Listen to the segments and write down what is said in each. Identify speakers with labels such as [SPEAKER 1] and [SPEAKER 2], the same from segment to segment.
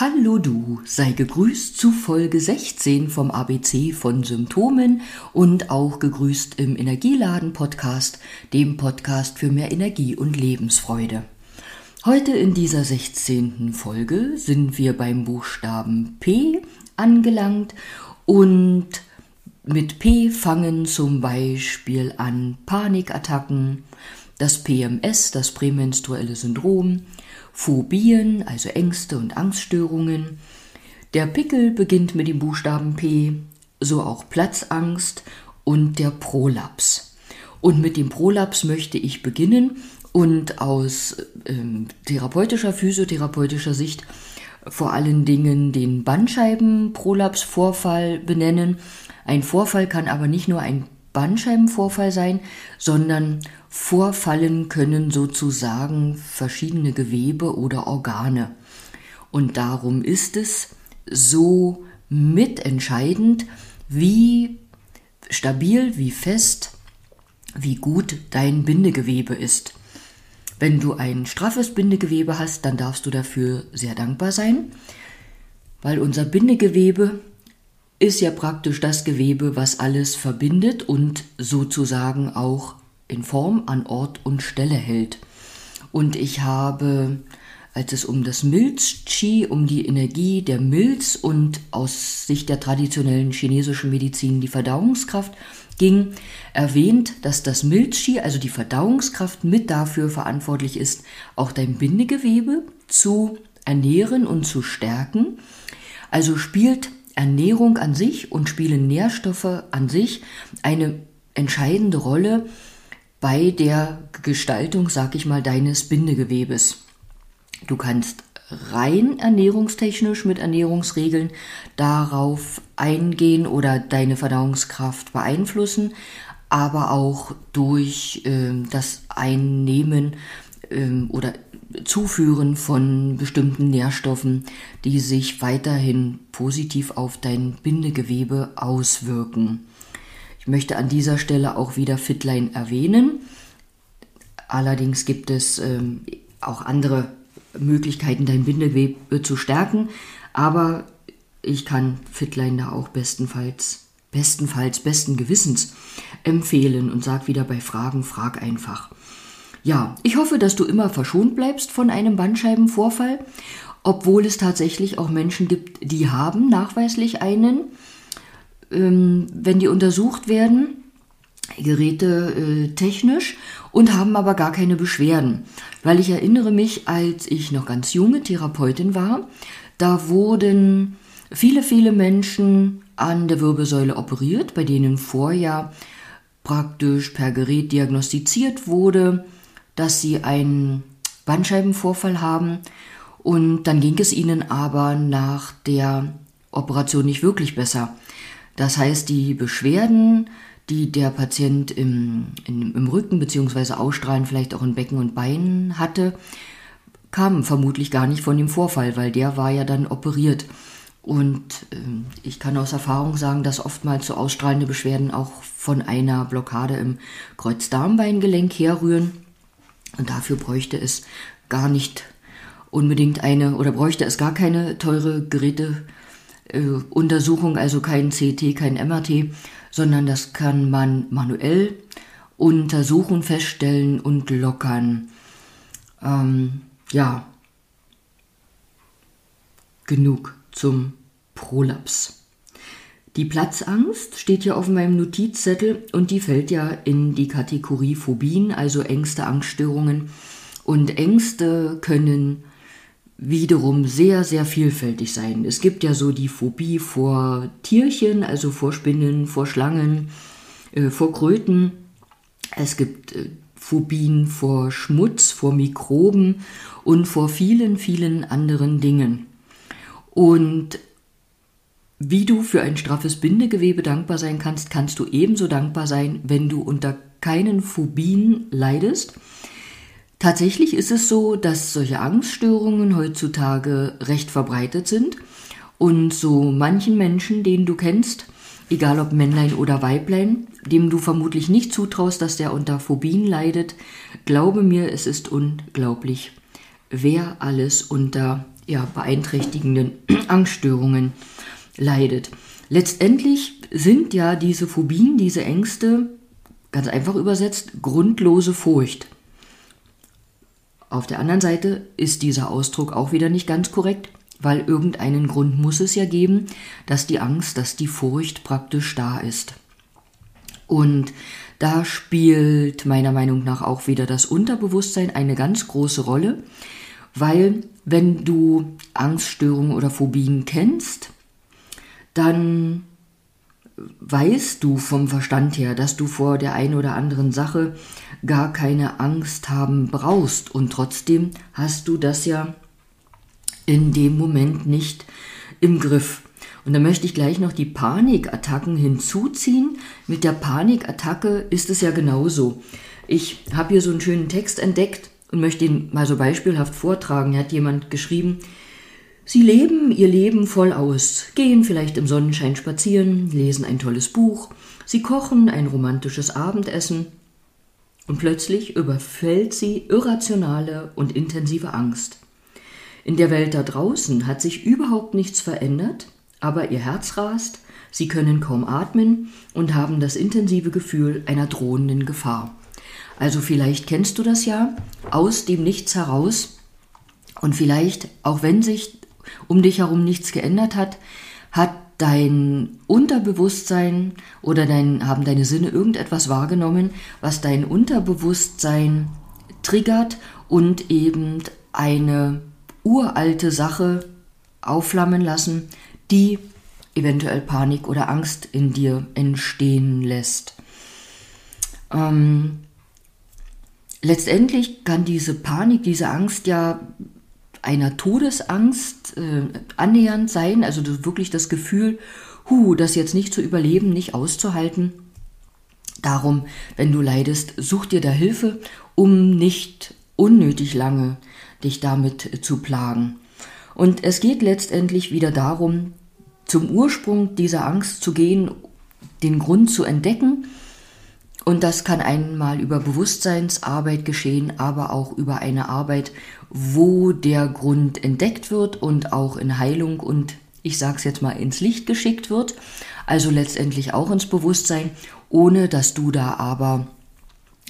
[SPEAKER 1] Hallo du, sei gegrüßt zu Folge 16 vom ABC von Symptomen und auch gegrüßt im Energieladen Podcast, dem Podcast für mehr Energie und Lebensfreude. Heute in dieser 16. Folge sind wir beim Buchstaben P angelangt und mit P fangen zum Beispiel an Panikattacken, das PMS, das prämenstruelle Syndrom, Phobien, also Ängste und Angststörungen. Der Pickel beginnt mit dem Buchstaben P, so auch Platzangst und der Prolaps. Und mit dem Prolaps möchte ich beginnen und aus ähm, therapeutischer, physiotherapeutischer Sicht vor allen Dingen den Bandscheibenprolapsvorfall benennen. Ein Vorfall kann aber nicht nur ein Bandscheibenvorfall sein, sondern vorfallen können sozusagen verschiedene Gewebe oder Organe. Und darum ist es so mitentscheidend, wie stabil, wie fest, wie gut dein Bindegewebe ist. Wenn du ein straffes Bindegewebe hast, dann darfst du dafür sehr dankbar sein, weil unser Bindegewebe ist ja praktisch das Gewebe, was alles verbindet und sozusagen auch in Form an Ort und Stelle hält. Und ich habe, als es um das Milz-Qi, um die Energie der Milz und aus Sicht der traditionellen chinesischen Medizin die Verdauungskraft ging, erwähnt, dass das Milz-Qi, also die Verdauungskraft, mit dafür verantwortlich ist, auch dein Bindegewebe zu ernähren und zu stärken. Also spielt Ernährung an sich und spielen Nährstoffe an sich eine entscheidende Rolle bei der Gestaltung, sag ich mal, deines Bindegewebes. Du kannst rein ernährungstechnisch mit Ernährungsregeln darauf eingehen oder deine Verdauungskraft beeinflussen, aber auch durch äh, das Einnehmen oder Zuführen von bestimmten Nährstoffen, die sich weiterhin positiv auf dein Bindegewebe auswirken. Ich möchte an dieser Stelle auch wieder Fitline erwähnen. Allerdings gibt es ähm, auch andere Möglichkeiten, dein Bindegewebe zu stärken, aber ich kann Fitline da auch bestenfalls, bestenfalls, besten Gewissens empfehlen und sag wieder bei Fragen, frag einfach. Ja, ich hoffe, dass du immer verschont bleibst von einem Bandscheibenvorfall, obwohl es tatsächlich auch Menschen gibt, die haben nachweislich einen. Ähm, wenn die untersucht werden, Geräte äh, technisch und haben aber gar keine Beschwerden. Weil ich erinnere mich, als ich noch ganz junge Therapeutin war, da wurden viele, viele Menschen an der Wirbelsäule operiert, bei denen vorher praktisch per Gerät diagnostiziert wurde, dass sie einen Bandscheibenvorfall haben und dann ging es ihnen aber nach der Operation nicht wirklich besser. Das heißt, die Beschwerden, die der Patient im, im, im Rücken bzw. Ausstrahlen vielleicht auch in Becken und Beinen hatte, kamen vermutlich gar nicht von dem Vorfall, weil der war ja dann operiert. Und äh, ich kann aus Erfahrung sagen, dass oftmals so ausstrahlende Beschwerden auch von einer Blockade im Kreuzdarmbeingelenk herrühren. Und dafür bräuchte es gar nicht unbedingt eine oder bräuchte es gar keine teure Geräteuntersuchung, äh, also kein CT, kein MRT, sondern das kann man manuell untersuchen, feststellen und lockern. Ähm, ja, genug zum Prolaps. Die Platzangst steht ja auf meinem Notizzettel und die fällt ja in die Kategorie Phobien, also Ängste, Angststörungen. Und Ängste können wiederum sehr, sehr vielfältig sein. Es gibt ja so die Phobie vor Tierchen, also vor Spinnen, vor Schlangen, äh, vor Kröten. Es gibt äh, Phobien vor Schmutz, vor Mikroben und vor vielen, vielen anderen Dingen. Und wie du für ein straffes Bindegewebe dankbar sein kannst, kannst du ebenso dankbar sein, wenn du unter keinen Phobien leidest. Tatsächlich ist es so, dass solche Angststörungen heutzutage recht verbreitet sind und so manchen Menschen, den du kennst, egal ob Männlein oder Weiblein, dem du vermutlich nicht zutraust, dass der unter Phobien leidet, glaube mir, es ist unglaublich, wer alles unter ja, beeinträchtigenden Angststörungen leidet. Letztendlich sind ja diese Phobien, diese Ängste, ganz einfach übersetzt, grundlose Furcht. Auf der anderen Seite ist dieser Ausdruck auch wieder nicht ganz korrekt, weil irgendeinen Grund muss es ja geben, dass die Angst, dass die Furcht praktisch da ist. Und da spielt meiner Meinung nach auch wieder das Unterbewusstsein eine ganz große Rolle, weil wenn du Angststörungen oder Phobien kennst, dann weißt du vom Verstand her, dass du vor der einen oder anderen Sache gar keine Angst haben brauchst und trotzdem hast du das ja in dem Moment nicht im Griff. Und da möchte ich gleich noch die Panikattacken hinzuziehen. Mit der Panikattacke ist es ja genauso. Ich habe hier so einen schönen Text entdeckt und möchte ihn mal so beispielhaft vortragen. Hier hat jemand geschrieben, Sie leben ihr Leben voll aus, gehen vielleicht im Sonnenschein spazieren, lesen ein tolles Buch, sie kochen ein romantisches Abendessen und plötzlich überfällt sie irrationale und intensive Angst. In der Welt da draußen hat sich überhaupt nichts verändert, aber ihr Herz rast, sie können kaum atmen und haben das intensive Gefühl einer drohenden Gefahr. Also vielleicht kennst du das ja aus dem Nichts heraus und vielleicht, auch wenn sich um dich herum nichts geändert hat, hat dein Unterbewusstsein oder dein, haben deine Sinne irgendetwas wahrgenommen, was dein Unterbewusstsein triggert und eben eine uralte Sache aufflammen lassen, die eventuell Panik oder Angst in dir entstehen lässt. Ähm, letztendlich kann diese Panik, diese Angst ja einer Todesangst äh, annähernd sein, also wirklich das Gefühl, hu, das jetzt nicht zu überleben, nicht auszuhalten. Darum, wenn du leidest, such dir da Hilfe, um nicht unnötig lange dich damit zu plagen. Und es geht letztendlich wieder darum, zum Ursprung dieser Angst zu gehen, den Grund zu entdecken. Und das kann einmal über Bewusstseinsarbeit geschehen, aber auch über eine Arbeit, wo der Grund entdeckt wird und auch in Heilung und ich sage es jetzt mal ins Licht geschickt wird, also letztendlich auch ins Bewusstsein, ohne dass du da aber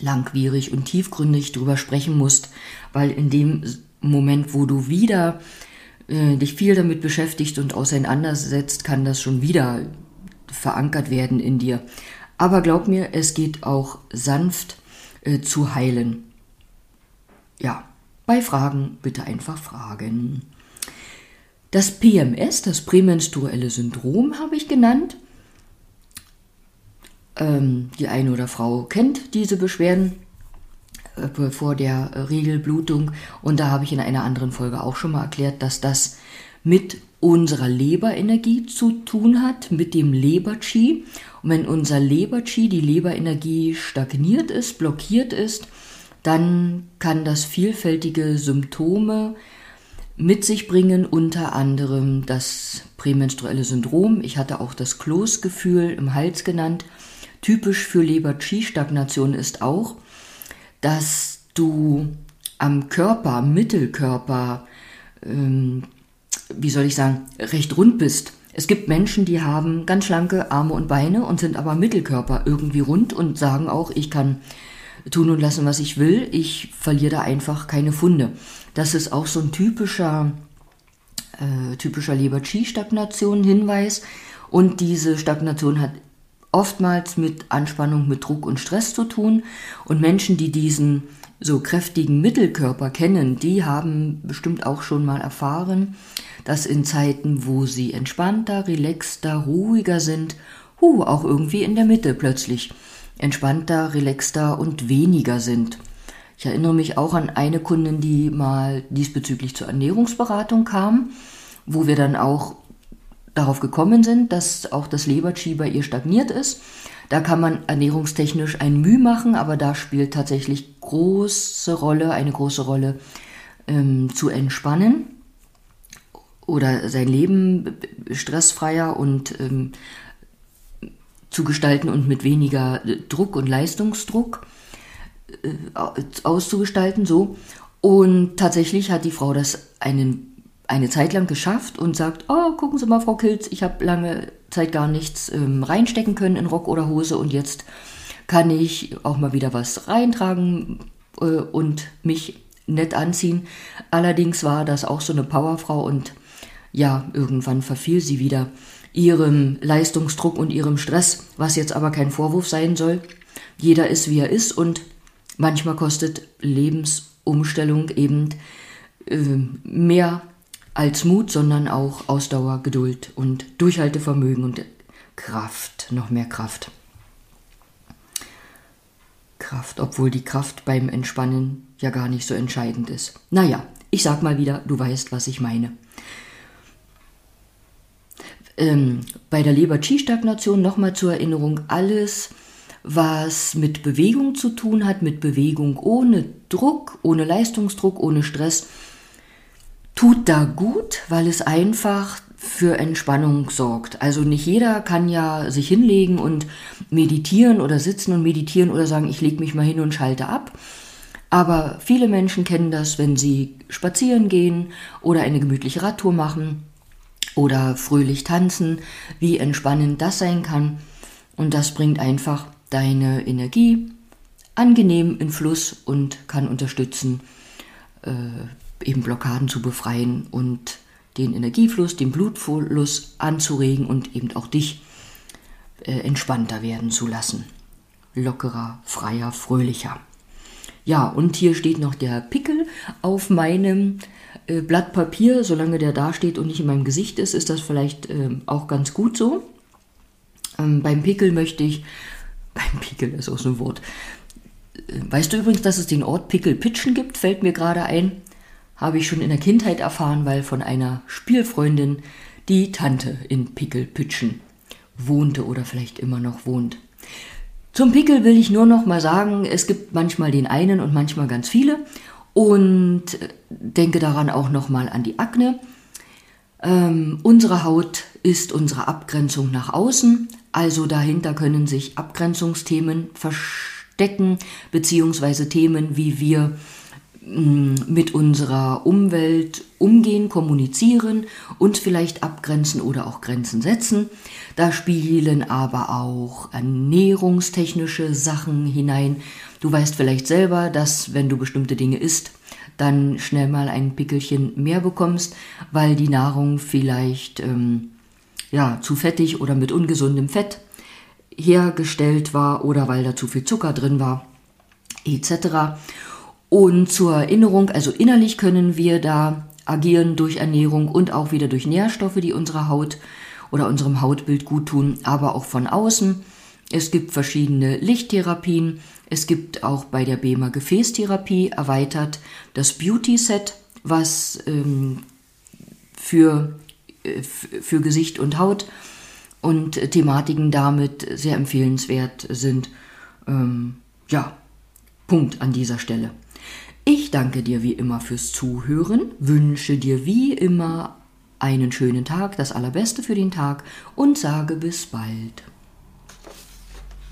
[SPEAKER 1] langwierig und tiefgründig drüber sprechen musst, weil in dem Moment, wo du wieder äh, dich viel damit beschäftigt und auseinandersetzt, kann das schon wieder verankert werden in dir. Aber glaub mir, es geht auch sanft äh, zu heilen. Ja. Bei Fragen bitte einfach fragen. Das PMS, das prämenstruelle Syndrom, habe ich genannt. Ähm, die eine oder Frau kennt diese Beschwerden äh, vor der Regelblutung und da habe ich in einer anderen Folge auch schon mal erklärt, dass das mit unserer Leberenergie zu tun hat, mit dem Leber-Chi. Und wenn unser Leber-Chi, die Leberenergie stagniert ist, blockiert ist, dann kann das vielfältige Symptome mit sich bringen, unter anderem das prämenstruelle Syndrom. Ich hatte auch das Kloßgefühl im Hals genannt. Typisch für Leber-Qi-Stagnation ist auch, dass du am Körper, Mittelkörper, ähm, wie soll ich sagen, recht rund bist. Es gibt Menschen, die haben ganz schlanke Arme und Beine und sind aber Mittelkörper irgendwie rund und sagen auch, ich kann tun und lassen, was ich will. Ich verliere da einfach keine Funde. Das ist auch so ein typischer, äh, typischer Leber-Qi-Stagnation-Hinweis. Und diese Stagnation hat oftmals mit Anspannung, mit Druck und Stress zu tun. Und Menschen, die diesen so kräftigen Mittelkörper kennen, die haben bestimmt auch schon mal erfahren, dass in Zeiten, wo sie entspannter, relaxter, ruhiger sind, hu, auch irgendwie in der Mitte plötzlich entspannter, relaxter und weniger sind. Ich erinnere mich auch an eine Kundin, die mal diesbezüglich zur Ernährungsberatung kam, wo wir dann auch darauf gekommen sind, dass auch das Leberchi bei ihr stagniert ist. Da kann man ernährungstechnisch ein Mühe machen, aber da spielt tatsächlich große Rolle, eine große Rolle ähm, zu entspannen oder sein Leben stressfreier und ähm, zu gestalten und mit weniger äh, Druck und Leistungsdruck äh, auszugestalten, so. Und tatsächlich hat die Frau das einen, eine Zeit lang geschafft und sagt, oh, gucken Sie mal, Frau Kilz, ich habe lange Zeit gar nichts ähm, reinstecken können in Rock oder Hose und jetzt kann ich auch mal wieder was reintragen äh, und mich nett anziehen. Allerdings war das auch so eine Powerfrau und ja, irgendwann verfiel sie wieder ihrem Leistungsdruck und ihrem Stress, was jetzt aber kein Vorwurf sein soll. Jeder ist, wie er ist und manchmal kostet Lebensumstellung eben äh, mehr als Mut, sondern auch Ausdauer, Geduld und Durchhaltevermögen und Kraft, noch mehr Kraft. Kraft, obwohl die Kraft beim Entspannen ja gar nicht so entscheidend ist. Naja, ich sag mal wieder, du weißt, was ich meine. Ähm, bei der Leber-Qi-Stagnation nochmal zur Erinnerung, alles, was mit Bewegung zu tun hat, mit Bewegung ohne Druck, ohne Leistungsdruck, ohne Stress, tut da gut, weil es einfach für Entspannung sorgt. Also nicht jeder kann ja sich hinlegen und meditieren oder sitzen und meditieren oder sagen, ich lege mich mal hin und schalte ab. Aber viele Menschen kennen das, wenn sie spazieren gehen oder eine gemütliche Radtour machen oder fröhlich tanzen, wie entspannend das sein kann. Und das bringt einfach deine Energie angenehm in Fluss und kann unterstützen, äh, eben Blockaden zu befreien und den Energiefluss, den Blutfluss anzuregen und eben auch dich äh, entspannter werden zu lassen. Lockerer, freier, fröhlicher. Ja, und hier steht noch der Pickel auf meinem äh, Blatt Papier. Solange der da steht und nicht in meinem Gesicht ist, ist das vielleicht äh, auch ganz gut so. Ähm, beim Pickel möchte ich, beim Pickel ist auch so ein Wort. Äh, weißt du übrigens, dass es den Ort Pickelpitchen gibt? Fällt mir gerade ein habe ich schon in der Kindheit erfahren, weil von einer Spielfreundin die Tante in Pickelpütschen wohnte oder vielleicht immer noch wohnt. Zum Pickel will ich nur noch mal sagen, es gibt manchmal den einen und manchmal ganz viele und denke daran auch noch mal an die Akne. Ähm, unsere Haut ist unsere Abgrenzung nach außen, also dahinter können sich Abgrenzungsthemen verstecken, beziehungsweise Themen, wie wir mit unserer Umwelt umgehen, kommunizieren, uns vielleicht abgrenzen oder auch Grenzen setzen. Da spielen aber auch ernährungstechnische Sachen hinein. Du weißt vielleicht selber, dass wenn du bestimmte Dinge isst, dann schnell mal ein Pickelchen mehr bekommst, weil die Nahrung vielleicht ähm, ja, zu fettig oder mit ungesundem Fett hergestellt war oder weil da zu viel Zucker drin war, etc. Und zur Erinnerung, also innerlich können wir da agieren durch Ernährung und auch wieder durch Nährstoffe, die unserer Haut oder unserem Hautbild gut tun, aber auch von außen. Es gibt verschiedene Lichttherapien. Es gibt auch bei der BEMA Gefäßtherapie erweitert das Beauty Set, was ähm, für, äh, für Gesicht und Haut und Thematiken damit sehr empfehlenswert sind. Ähm, ja, Punkt an dieser Stelle. Ich danke dir wie immer fürs Zuhören, wünsche dir wie immer einen schönen Tag, das Allerbeste für den Tag und sage bis bald.